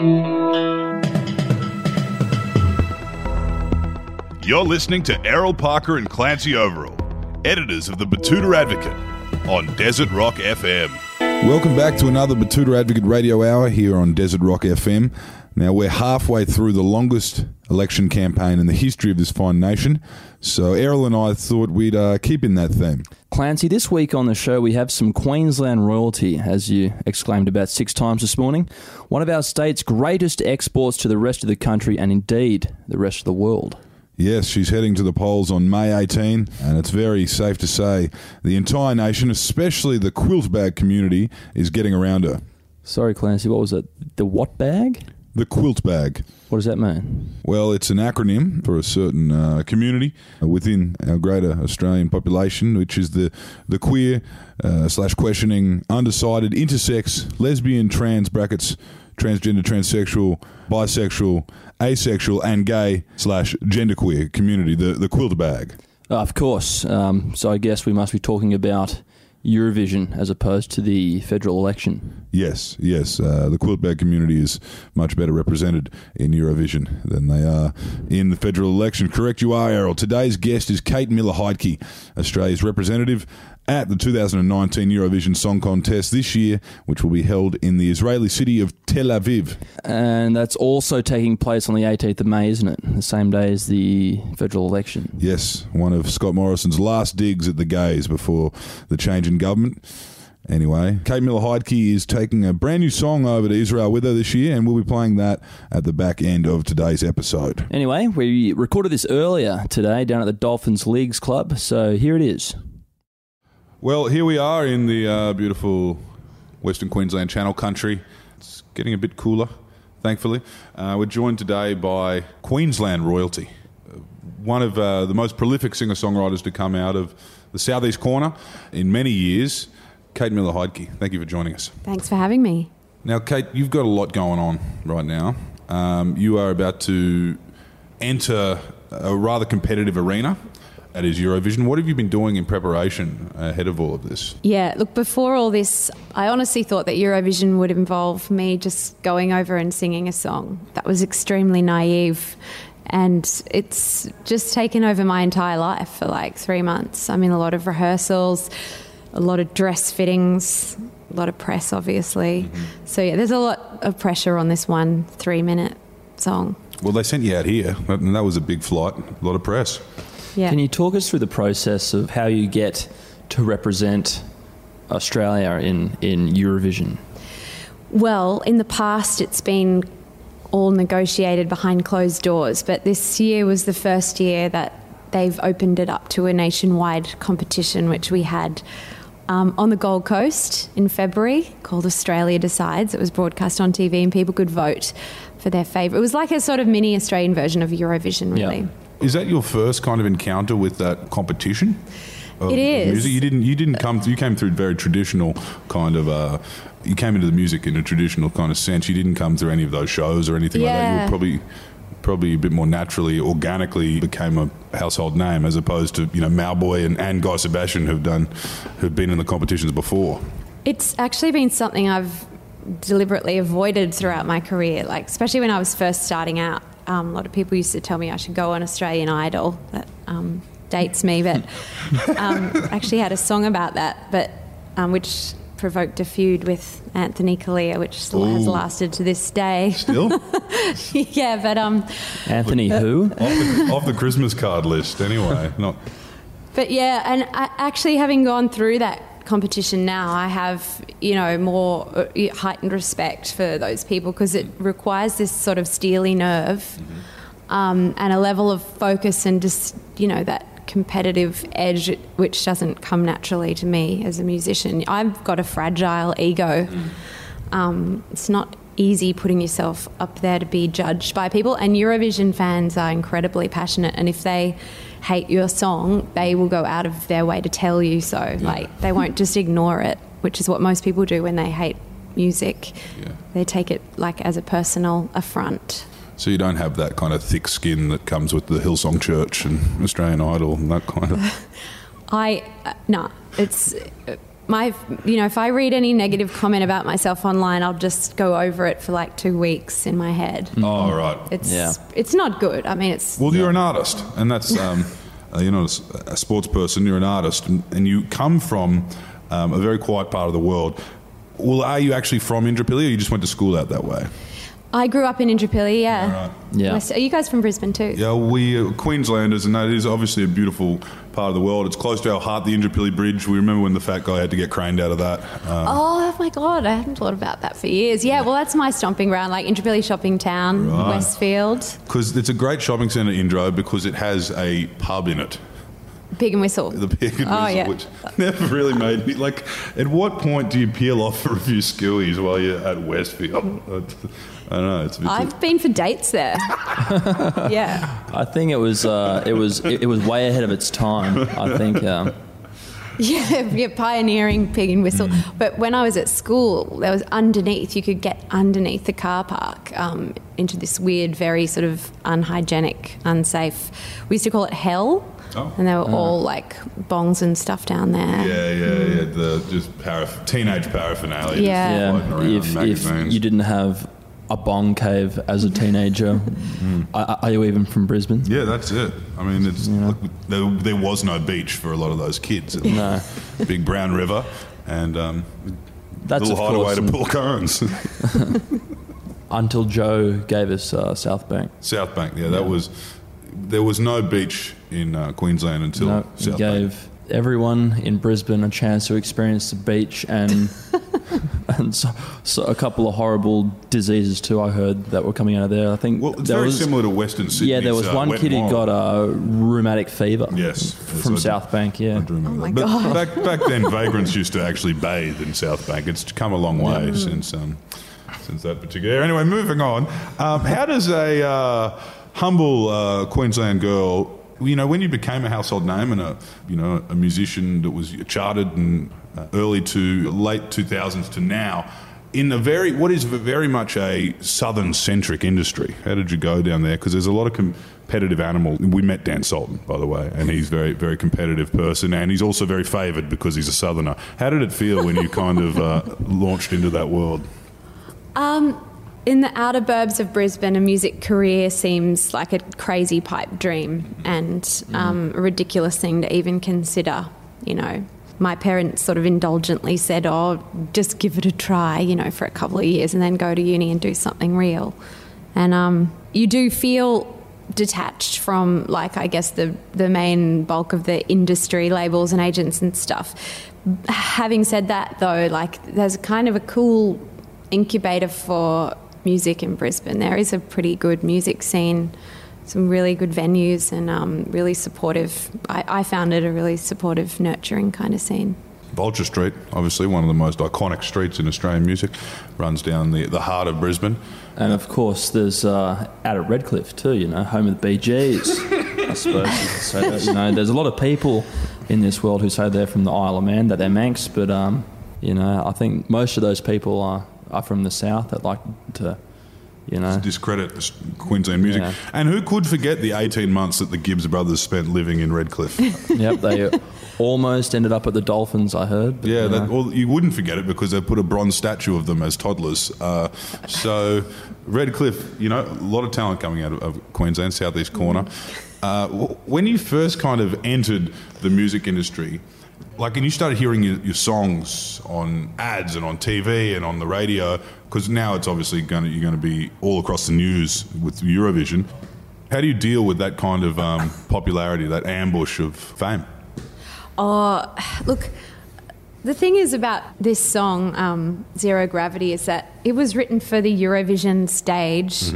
You're listening to Errol Parker and Clancy Overall, editors of the Betoota Advocate, on Desert Rock FM. Welcome back to another Betoota Advocate Radio Hour here on Desert Rock FM. Now, we're halfway through the longest election campaign in the history of this fine nation, so Errol and I thought we'd uh, keep in that theme. Clancy, this week on the show we have some Queensland royalty, as you exclaimed about six times this morning. One of our state's greatest exports to the rest of the country and indeed the rest of the world. Yes, she's heading to the polls on May 18, and it's very safe to say the entire nation, especially the quilt bag community, is getting around her. Sorry, Clancy, what was it? The what bag? The quilt bag. What does that mean? Well, it's an acronym for a certain uh, community within our greater Australian population, which is the the queer uh, slash questioning, undecided, intersex, lesbian, trans brackets, transgender, transsexual, bisexual, asexual, and gay slash genderqueer community. The the quilt bag. Uh, of course. Um, so I guess we must be talking about Eurovision as opposed to the federal election. Yes, yes. Uh, the quilt bag community is much better represented in Eurovision than they are in the federal election. Correct you are, Errol. Today's guest is Kate Miller Heidke, Australia's representative at the 2019 Eurovision Song Contest this year, which will be held in the Israeli city of Tel Aviv. And that's also taking place on the 18th of May, isn't it? The same day as the federal election. Yes, one of Scott Morrison's last digs at the gays before the change in government. Anyway, Kate Miller Heidke is taking a brand new song over to Israel with her this year, and we'll be playing that at the back end of today's episode. Anyway, we recorded this earlier today down at the Dolphins Leagues Club, so here it is. Well, here we are in the uh, beautiful Western Queensland Channel Country. It's getting a bit cooler, thankfully. Uh, we're joined today by Queensland royalty, uh, one of uh, the most prolific singer songwriters to come out of the southeast corner in many years. Kate Miller Heidke, thank you for joining us. Thanks for having me. Now, Kate, you've got a lot going on right now. Um, you are about to enter a rather competitive arena. That is Eurovision. What have you been doing in preparation ahead of all of this? Yeah, look, before all this, I honestly thought that Eurovision would involve me just going over and singing a song. That was extremely naive. And it's just taken over my entire life for like three months. I'm in a lot of rehearsals, a lot of dress fittings, a lot of press, obviously. Mm-hmm. So, yeah, there's a lot of pressure on this one three minute song. Well, they sent you out here, and that was a big flight, a lot of press. Yeah. Can you talk us through the process of how you get to represent Australia in, in Eurovision? Well, in the past, it's been all negotiated behind closed doors, but this year was the first year that they've opened it up to a nationwide competition, which we had um, on the Gold Coast in February called Australia Decides. It was broadcast on TV and people could vote for their favourite. It was like a sort of mini Australian version of Eurovision, really. Yeah. Is that your first kind of encounter with that competition? of It is. Music? You didn't. You didn't come. You came through very traditional kind of. Uh, you came into the music in a traditional kind of sense. You didn't come through any of those shows or anything like that. You were probably probably a bit more naturally, organically became a household name as opposed to you know Mauboy and, and Guy Sebastian who've done who've been in the competitions before. It's actually been something I've deliberately avoided throughout my career, like especially when I was first starting out. Um, a lot of people used to tell me I should go on Australian Idol. That um, dates me, but um, I actually had a song about that, but um, which provoked a feud with Anthony Callea, which still has lasted to this day. Still yeah, but um, Anthony, who? off, the, off the Christmas card list, anyway. Not But yeah, and I, actually having gone through that competition now, I have you know more uh, heightened respect for those people because it requires this sort of steely nerve um, and a level of focus and just you know that competitive edge which doesn't come naturally to me as a musician. I've got a fragile ego. Um, it's not easy putting yourself up there to be judged by people. And Eurovision fans are incredibly passionate, and if they hate your song, they will go out of their way to tell you so. Like they won't just ignore it, which is what most people do when they hate music. Yeah. They take it like as a personal affront. So you don't have that kind of thick skin that comes with the Hillsong Church and Australian Idol and that kind of. I uh, no, it's uh, my, you know, if I read any negative comment about myself online, I'll just go over it for like two weeks in my head. Oh, right. It's Yeah. it's not good. I mean, it's Well, you're an artist, and that's um, uh, you're not a s- a, sports person. You're an artist, and, and you come from um, a very quiet part of the world. Well, are you actually from Indooroopilly, or you just went to school out that way? I grew up in Indooroopilly. Yeah. Right. Yeah. West- are you guys from Brisbane too? Yeah, we uh, Queenslanders, and that is obviously a beautiful part of the world. It's close to our heart, the Indooroopilly Bridge. We remember when the fat guy had to get craned out of that. Um, Oh my god, I hadn't thought about that for years. Yeah, well, that's my stomping ground, like Indooroopilly Shopping Town, Right. Westfield, because it's a great shopping centre, Indro, because it has a pub in it. Pig and Whistle. The pig and Oh, whistle, yeah. which never really made me like. At what point do you peel off for a few skewies while you're at Westfield? I don't know. It's a I've been for dates there. yeah. I think it was uh, it was it, it was way ahead of its time. I think. Um, Yeah, yeah, pioneering pig and whistle. Mm. But when I was at school, there was underneath, you could get underneath the car park um, into this weird, very sort of unhygienic, unsafe. We used to call it hell. Oh. And they were all like bongs and stuff down there. Yeah, yeah, yeah. The just paraph- teenage paraphernalia. just Yeah. around yeah, in if, if you didn't have a bong cave as a teenager, are, are you even from Brisbane? yeah, that's it. I mean, it's look, there, there was no beach for a lot of those kids. No. Big Brown River and um, That's little of hideaway to pull cones. until Joe gave us uh, South Bank. South Bank, yeah, that was. There was no beach in uh, Queensland until No, he South Bank. gave everyone in Brisbane a chance to experience the beach and and so, so a couple of horrible diseases too. I heard that were coming out of there. I think Well, it's there very was similar to Western Sydney. yeah, there was one kid who got a rheumatic fever. Yes, from yes, I- South Bank. Yeah, I do remember Oh my that. But God. back back then, vagrants used to actually bathe in South Bank. It's come a long way since um, since that particular. area. Anyway, moving on. Um, how does a uh, humble uh, Queensland girl, you know, when you became a household name and a you know a musician that was charted in uh, early to late two thousands to now. In a very, what is very much a southern centric industry. How did you go down there? Because there's a lot of competitive animal. We met Dan Sultan, by the way, and he's very, very competitive person, and he's also very favoured because he's a southerner. How did it feel when you kind of uh, launched into that world? Um, in the outer burbs of Brisbane, a music career seems like a crazy pipe dream and um, a ridiculous thing to even consider. You know, my parents sort of indulgently said, "Oh, just give it a try," you know, for a couple of years, and then go to uni and do something real. And um, you do feel detached from, like, I guess the the main bulk of the industry labels and agents and stuff. Having said that, though, like, there's kind of a cool incubator for music in Brisbane. There is a pretty good music scene, some really good venues, and um, really supportive. I, I found it a really supportive, nurturing kind of scene. Vulture Street, obviously one of the most iconic streets in Australian music, runs down the, the heart of Brisbane. and of course there's uh, out at Redcliffe too. You know, home of the Bee Gees. I suppose you could say that. You know, there's a lot of people in this world who say they're from the Isle of Man, that they're Manx, but um, you know, I think most of those people are are from the south that like to, you know, discredit Queensland music. Yeah. And who could forget the 18 months that the Gibbs brothers spent living in Redcliffe? yep, they almost ended up at the Dolphins. I heard. but, yeah, you that, well, you wouldn't forget it because they put a bronze statue of them as toddlers. Uh, so, Redcliffe, you know, a lot of talent coming out of, of Queensland, southeast corner. Uh, when you first kind of entered the music industry, like, and you started hearing your, your songs on ads and on TV and on the radio, because now it's obviously going to, you're going to be all across the news with Eurovision. How do you deal with that kind of um, popularity, that ambush of fame? Oh, look, the thing is about this song, um, Zero Gravity, is that it was written for the Eurovision stage.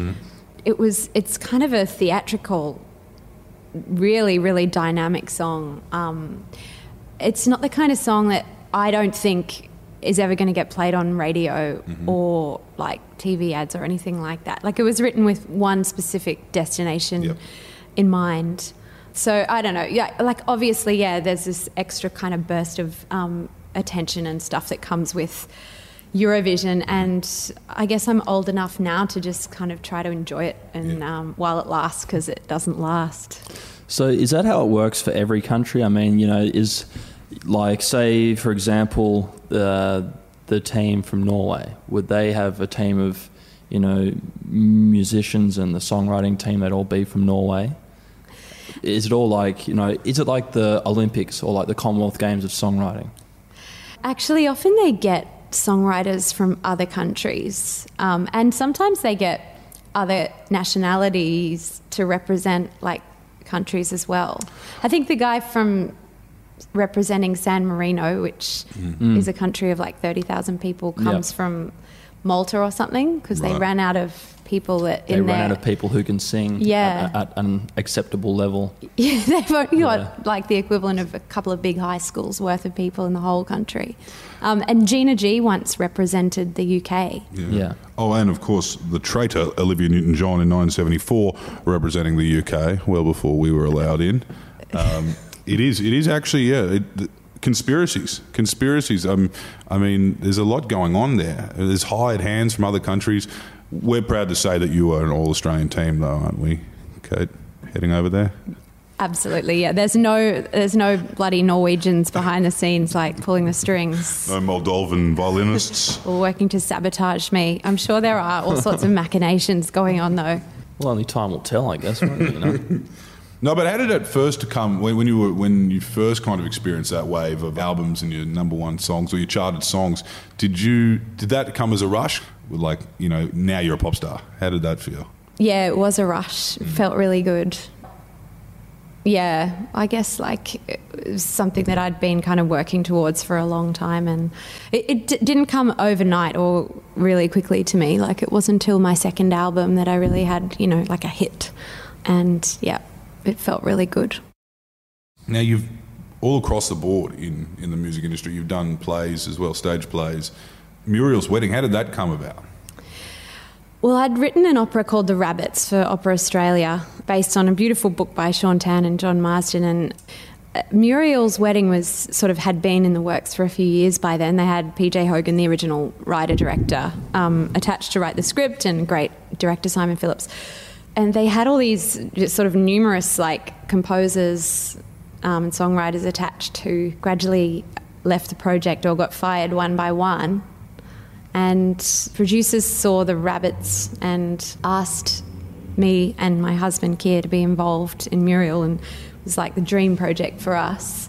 It was, it's kind of a theatrical, really, really dynamic song. Um, it's not the kind of song that I don't think is ever going to get played on radio or like TV ads or anything like that. Like it was written with one specific destination Yep. in mind. So I don't know. Yeah, like obviously, yeah. There's this extra kind of burst of um, attention and stuff that comes with Eurovision, and I guess I'm old enough now to just kind of try to enjoy it and um, while it lasts because it doesn't last. So is that how it works for every country? I mean, you know, is Like, say, for example, uh, the team from Norway, would they have a team of, you know, musicians and the songwriting team that all be from Norway? Is it all like, you know, is it like the Olympics or like the Commonwealth Games of songwriting? Actually, often they get songwriters from other countries, um, and sometimes they get other nationalities to represent like countries as well. I think the guy from representing San Marino, which Mm. is a country of like 30,000 people, comes Yeah. from Malta or something because they ran out of people that They in ran there. out of people who can sing Yeah. at, at an acceptable level. Yeah, they've only got Yeah. like the equivalent of a couple of big high schools worth of people in the whole country. Um, and Gina G once represented the UK. Yeah. Oh, and of course, the traitor Olivia Newton John in 1974, representing the UK, well before we were allowed in. Um, it is. It is actually. Yeah. It, the, conspiracies. Conspiracies. Um, I mean, there's a lot going on there. There's hired hands from other countries. We're proud to say that you are an all Australian team, though, aren't we, Kate? Heading over there. Absolutely, yeah. There's no, there's no bloody Norwegians behind the scenes like pulling the strings No Moldovan violinists. or working to sabotage me. I'm sure there are all sorts of machinations going on though. Well, only time will tell, I guess. Won't it, you know? No, but how did it first come when, when you were when you first kind of experienced that wave of albums and your number one songs or your charted songs? Did you did that come as a rush? Like you know now you're a pop star. How did that feel? Yeah, it was a rush. It mm. felt really good. Yeah, I guess like it was something that I'd been kind of working towards for a long time, and it, it d- didn't come overnight or really quickly to me. Like it wasn't until my second album that I really had, you know, like a hit, and yeah, it felt really good. Now you've all across the board in in the music industry. You've done plays as well, stage plays. Muriel's Wedding. How did that come about? Well, I'd written an opera called The Rabbits for Opera Australia, based on a beautiful book by Shaun Tan and John Marsden. And uh, Muriel's wedding was sort of had been in the works for a few years by then. They had PJ Hogan, the original writer director, um, attached to write the script, and great director Simon Phillips. And they had all these sort of numerous like composers um, and songwriters attached who gradually left the project or got fired one by one and producers saw the rabbits and asked me and my husband Keir to be involved in Muriel and it was like the dream project for us.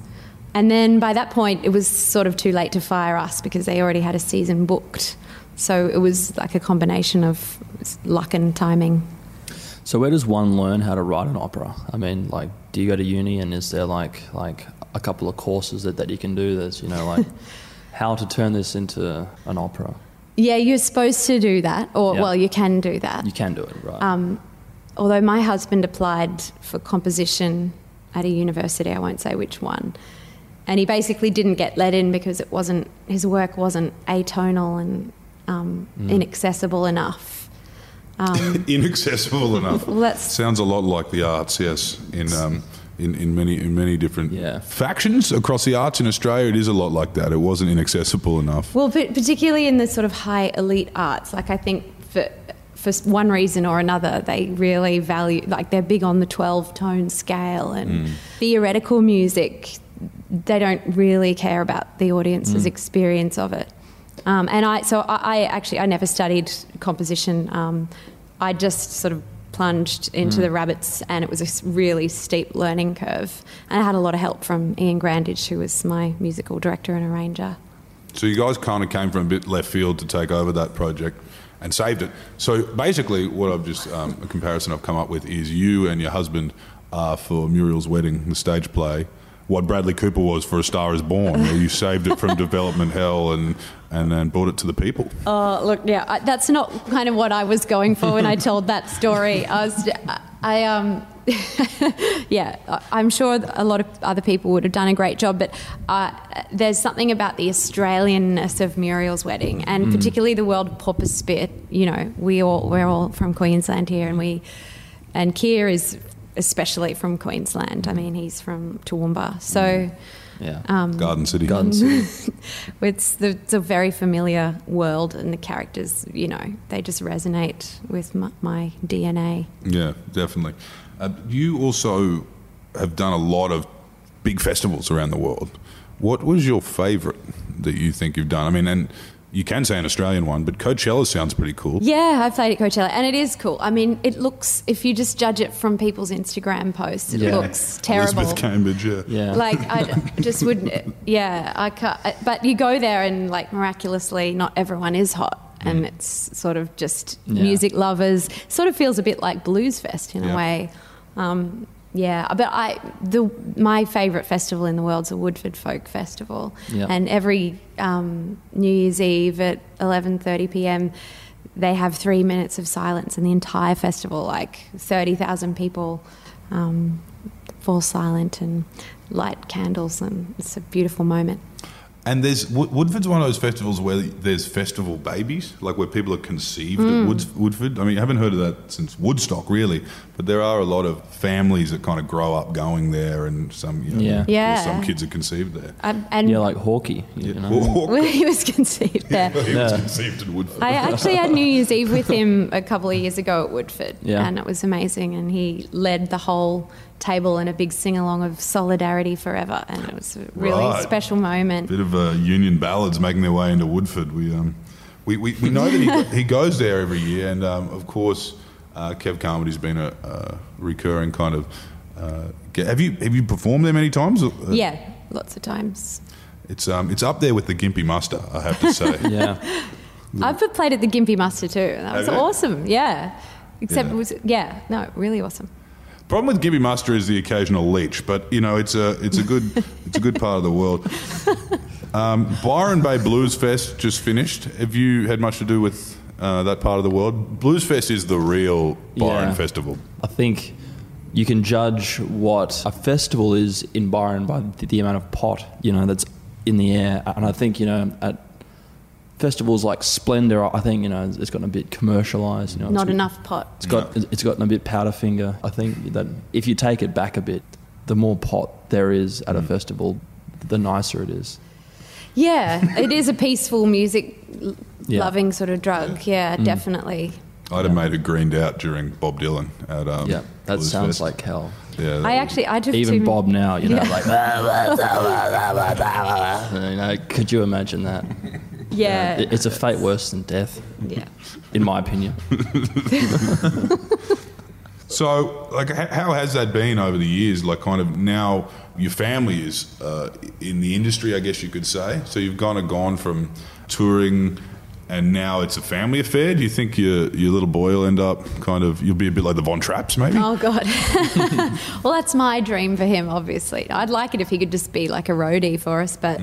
And then by that point it was sort of too late to fire us because they already had a season booked. So it was like a combination of luck and timing. So where does one learn how to write an opera? I mean, like, do you go to uni and is there like like a couple of courses that, that you can do? That's you know like how to turn this into an opera. Yeah, you're supposed to do that or Yeah. well you can do that. You can do it, right? Um, although my husband applied for composition at a university, I won't say which one, and he basically didn't get let in because it wasn't his work wasn't atonal and um, inaccessible enough. Um, Inaccessible enough. well, that's Sounds a lot like the arts, yes. In um, in, in many in many different Yeah. factions across the arts in Australia, it is a lot like that. It wasn't inaccessible enough. well, but particularly in the sort of high elite arts. Like I think for for one reason or another, they really value like they're big on the twelve tone scale and theoretical music. They don't really care about the audience's experience of it. Um, and I, so I, I actually, I never studied composition. Um, I just sort of plunged into the rabbits, and it was a really steep learning curve. And I had a lot of help from Iain Grandage, who was my musical director and arranger. So you guys kind of came from a bit left field to take over that project and saved it. So basically, what I've just um, a comparison I've come up with is you and your husband are for Muriel's wedding, the stage play. What Bradley Cooper was for A Star Is Born, where you saved it from development hell and and then brought it to the people. Oh, look, yeah, I, that's not kind of what I was going for when I told that story. I was, I, um, yeah, I- I'm sure a lot of other people would have done a great job, but uh, there's something about the Australianness of Muriel's wedding, and particularly the world of Porpoise Spit. You know, we all we're all from Queensland here, and we, and Keir is especially from Queensland. I mean, he's from Toowoomba, so. yeah. Um, Garden City. Garden City. it's, the, it's a very familiar world, and the characters, you know, they just resonate with my, my DNA. Yeah, definitely. Uh, you also have done a lot of big festivals around the world. What was your favourite that you think you've done? I mean, and you can say an Australian one, but Coachella sounds pretty cool. Yeah, I've played at Coachella, and it is cool. I mean, it looks if you just judge it from people's Instagram posts, it Yeah. looks terrible. Elizabeth Cambridge, yeah. Yeah. Like I just wouldn't. Yeah, I can't. But you go there, and like miraculously, not everyone is hot. And it's sort of just Yeah. music lovers. Sort of feels a bit like Blues Fest in Yeah. a way. Um, yeah, but I the my favourite festival in the world's a Woodford Folk Festival, Yeah. and every um, New Year's Eve at eleven thirty p.m. they have three minutes of silence, and the entire festival, like thirty thousand people, um, fall silent and light candles, and it's a beautiful moment. And there's Woodford's one of those festivals where there's festival babies, like where people are conceived Mm. at Woods, Woodford. I mean, I haven't heard of that since Woodstock, really, but there are a lot of families that kind of grow up going there, and some, you know, Yeah. Yeah. some kids are conceived there. Um, and Yeah, like Hawkie. You know? well, he was conceived there. he was Yeah. conceived in Woodford. I actually had New Year's Eve with him a couple of years ago at Woodford, Yeah. and it was amazing. And he led the whole table and a big sing along of Solidarity Forever, and it was a really Right. special moment. bit of uh, union ballads making their way into Woodford. We um, we, we, we know that he, he goes there every year, and um, of course, uh, Kev Carmody's been a, a recurring kind of. Uh, have you have you performed there many times? Uh, Yeah, lots of times. it's um, it's up there with the Gympie Muster, I have to say. Yeah. I've played at the Gympie Muster too, that was awesome. Yeah, except Yeah. it was yeah, no, really awesome. Problem with Gympie Muster is the occasional leech, but you know it's a it's a good it's a good part of the world. Um, Byron Bay Blues Fest just finished. Have you had much to do with uh, that part of the world? Blues Fest is the real Byron Yeah. festival. I think you can judge what a festival is in Byron by the, the amount of pot, you know, that's in the air. And I think, you know, at festivals like Splendour, I think, you know, it's gotten a bit commercialised. You know, Not it's, enough pot. It's got it's gotten a bit Powderfinger. I think that if you take it back a bit, the more pot there is at a Mm. festival, the nicer it is. Yeah, it is a peaceful music Yeah. loving sort of drug. Yeah, Mm. definitely. I'd have made it greened out during Bob Dylan at um, yeah, that Blues sounds Fest. like hell. yeah. I actually I took Even two, Bob now, you know, Yeah. like, you know, could you imagine that? Yeah, It- It's a fate worse than death, yeah. in my opinion. So, like, how has that been over the years? Like, kind of now your family is uh, in the industry, I guess you could say. So you've kind of gone from touring, and now it's a family affair. Do you think your your little boy will end up kind of? You'll be a bit like the Von Trapps, maybe. Oh God. well, that's my dream for him. Obviously, I'd like it if he could just be like a roadie for us, but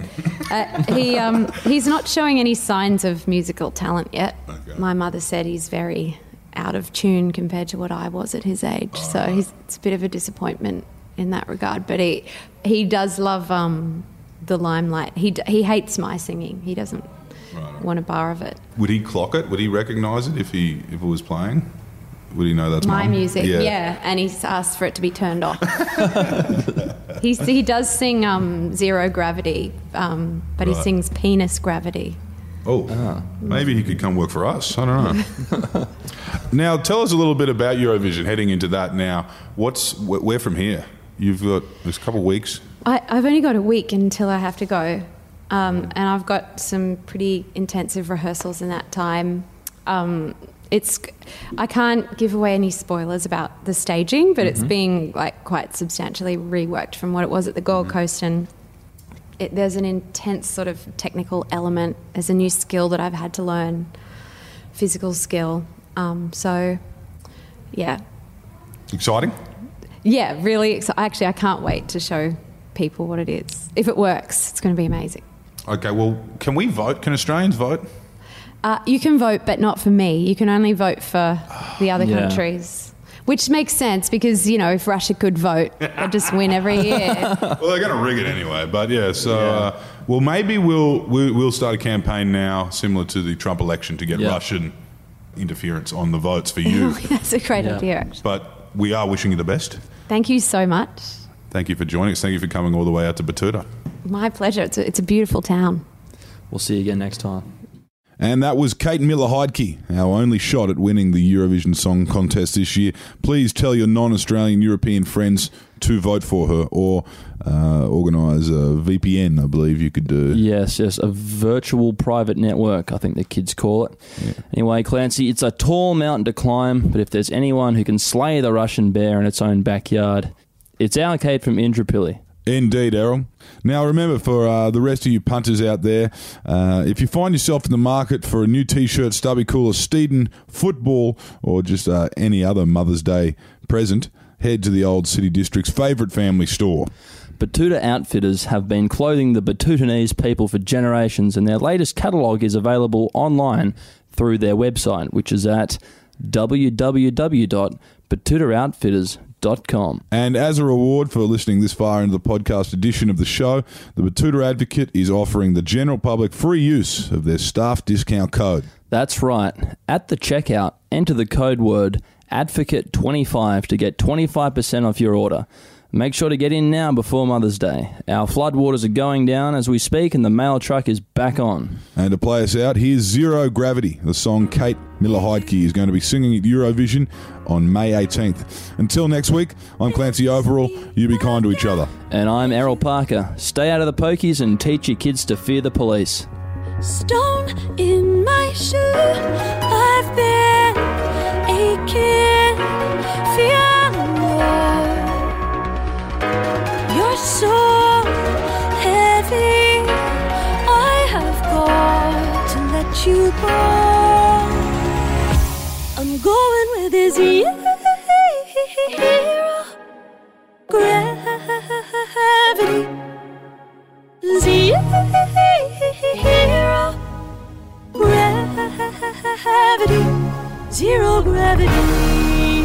uh, he um, he's not showing any signs of musical talent yet. Okay. My mother said he's very out of tune compared to what I was at his age, so he's, it's a bit of a disappointment in that regard. But he he does love um, the limelight. He he hates my singing. He doesn't Right. want a bar of it. Would he clock it? Would he recognise it if he if it was playing? Would he know that's My Mum? music, yeah. and he's asked for it to be turned off. he, he does sing um, Zero Gravity, um, but he sings Penis Gravity. Oh, maybe he could come work for us. I don't know. now, tell us a little bit about Eurovision. Heading into that now, what's wh- where from here? You've got there's a couple of weeks. I, I've only got a week until I have to go, um, and I've got some pretty intensive rehearsals in that time. Um, it's I can't give away any spoilers about the staging, but it's being like quite substantially reworked from what it was at the Gold Coast, and it, there's an intense sort of technical element. There's a new skill that I've had to learn, physical skill. Um, so, yeah, Exciting. yeah, really. Exci- Actually, I can't wait to show people what it is. If it works, it's going to be amazing. Okay, well, can we vote? Can Australians vote? Uh, you can vote, but not for me. You can only vote for the other Yeah. countries. Which makes sense because, you know, if Russia could vote, they'd just win every year. Well, they're going to rig it anyway. But yeah, so Uh, well, maybe we'll, we'll we'll start a campaign now, similar to the Trump election, to get Yeah. Russian interference on the votes for you. That's a great Yeah. idea, actually. but we are wishing you the best. Thank you so much. Thank you for joining us. Thank you for coming all the way out to Betoota. My pleasure. It's a, it's a beautiful town. We'll see you again next time. And that was Kate Miller Heidke, our only shot at winning the Eurovision Song Contest this year. Please tell your non Australian European friends to vote for her or uh, organise a VPN, I believe you could do. Yes, yes, a virtual private network, I think the kids call it. Anyway, Clancy, it's a tall mountain to climb, but if there's anyone who can slay the Russian bear in its own backyard, it's our Kate from Indooroopilly. Indeed, Errol. Now, remember, for uh, the rest of you punters out there, uh, if you find yourself in the market for a new t shirt, stubby cooler, Steeden, football, or just uh, any other Mother's Day present, head to the Old City District's favourite family store. Betoota Outfitters have been clothing the Betootanese people for generations, and their latest catalogue is available online through their website, which is at www.betootaoutfitters.com. And as a reward for listening this far into the podcast edition of the show, the Betoota Advocate is offering the general public free use of their staff discount code. That's right. At the checkout, enter the code word advocate25 to get 25% off your order. Make sure to get in now before Mother's Day. Our floodwaters are going down as we speak, and the mail truck is back on. And to play us out, here's Zero Gravity, the song Kate Miller Heidke is going to be singing at Eurovision on May 18th. Until next week, I'm Clancy Overall. You be kind to each other. And I'm Errol Parker. Stay out of the pokies and teach your kids to fear the police. Stone in my shoe. I've been aching, feeling so heavy. I have got to let you go. I'm going with this hero. Gravity. Zero gravity, zero gravity.